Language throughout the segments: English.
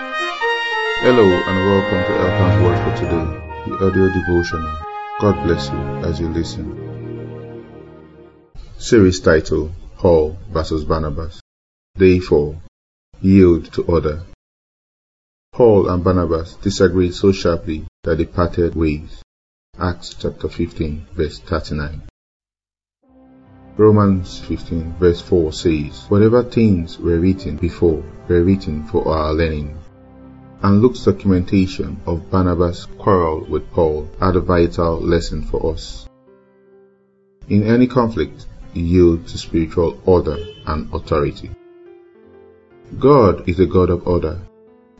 Hello and welcome to Elkan's Word for today, the audio devotional. God bless you as you listen. Series title Paul vs. Barnabas. Day 4 Yield to Order. Paul and Barnabas disagreed so sharply that they parted ways. Acts chapter 15, verse 39. Romans 15, verse 4 says, Whatever things were written before were written for our learning. And Luke's documentation of Barnabas' quarrel with Paul had a vital lesson for us. In any conflict, yield to spiritual order and authority. God is a God of order.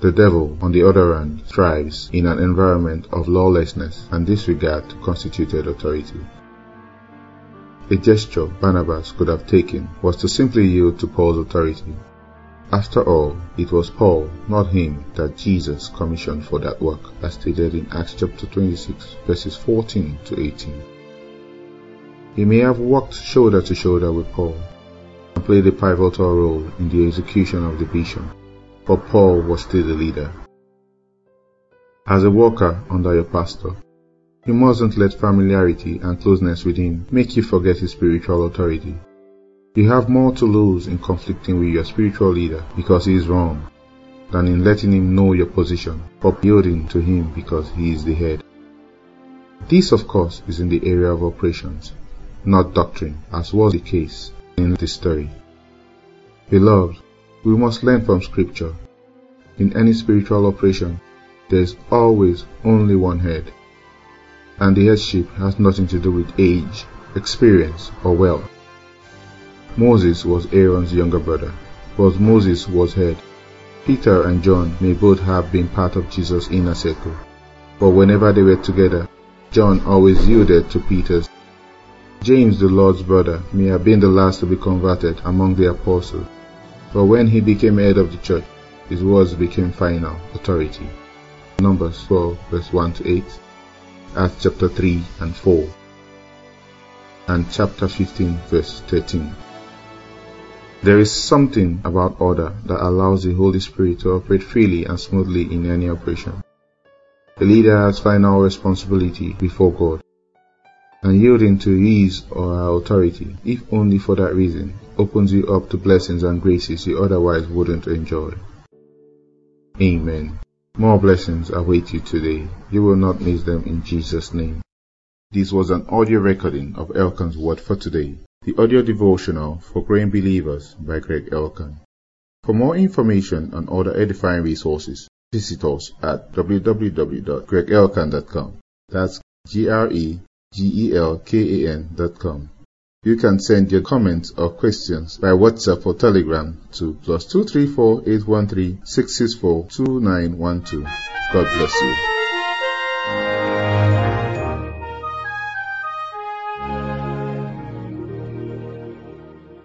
The devil, on the other hand, thrives in an environment of lawlessness and disregard to constituted authority. A gesture Barnabas could have taken was to simply yield to Paul's authority. After all, it was Paul, not him, that Jesus commissioned for that work, as stated in Acts chapter 26, verses 14 to 18. He may have walked shoulder to shoulder with Paul and played a pivotal role in the execution of the vision, but Paul was still the leader. As a worker under your pastor, you mustn't let familiarity and closeness with him make you forget his spiritual authority. You have more to lose in conflicting with your spiritual leader because he is wrong than in letting him know your position or yielding to him because he is the head. This, of course, is in the area of operations, not doctrine, as was the case in this story. Beloved, we must learn from Scripture. In any spiritual operation, there is always only one head and the headship has nothing to do with age, experience, or wealth. Moses was Aaron's younger brother, but Moses was head. Peter and John may both have been part of Jesus' inner circle, but whenever they were together, John always yielded to Peter's. James, the Lord's brother, may have been the last to be converted among the apostles, but when he became head of the church, his words became final authority. Numbers 12, verse 1 to 8. Acts chapter 3 and 4 and chapter 15 verse 13. There is something about order that allows the Holy Spirit to operate freely and smoothly in any operation. The leader has final responsibility before God, and yielding to his or her authority, if only for that reason, opens you up to blessings and graces you otherwise wouldn't enjoy. Amen. More blessings await you today. You will not miss them in Jesus' name. This was an audio recording of Elkan's Word for Today, the audio devotional for growing believers by Greg Elkan. For more information on other edifying resources, visit us at www.gregelkan.com. That's G-R-E-G-E-L-K-A-N.com. You can send your comments or questions by WhatsApp or Telegram to plus 234 813 664 2912. God bless you.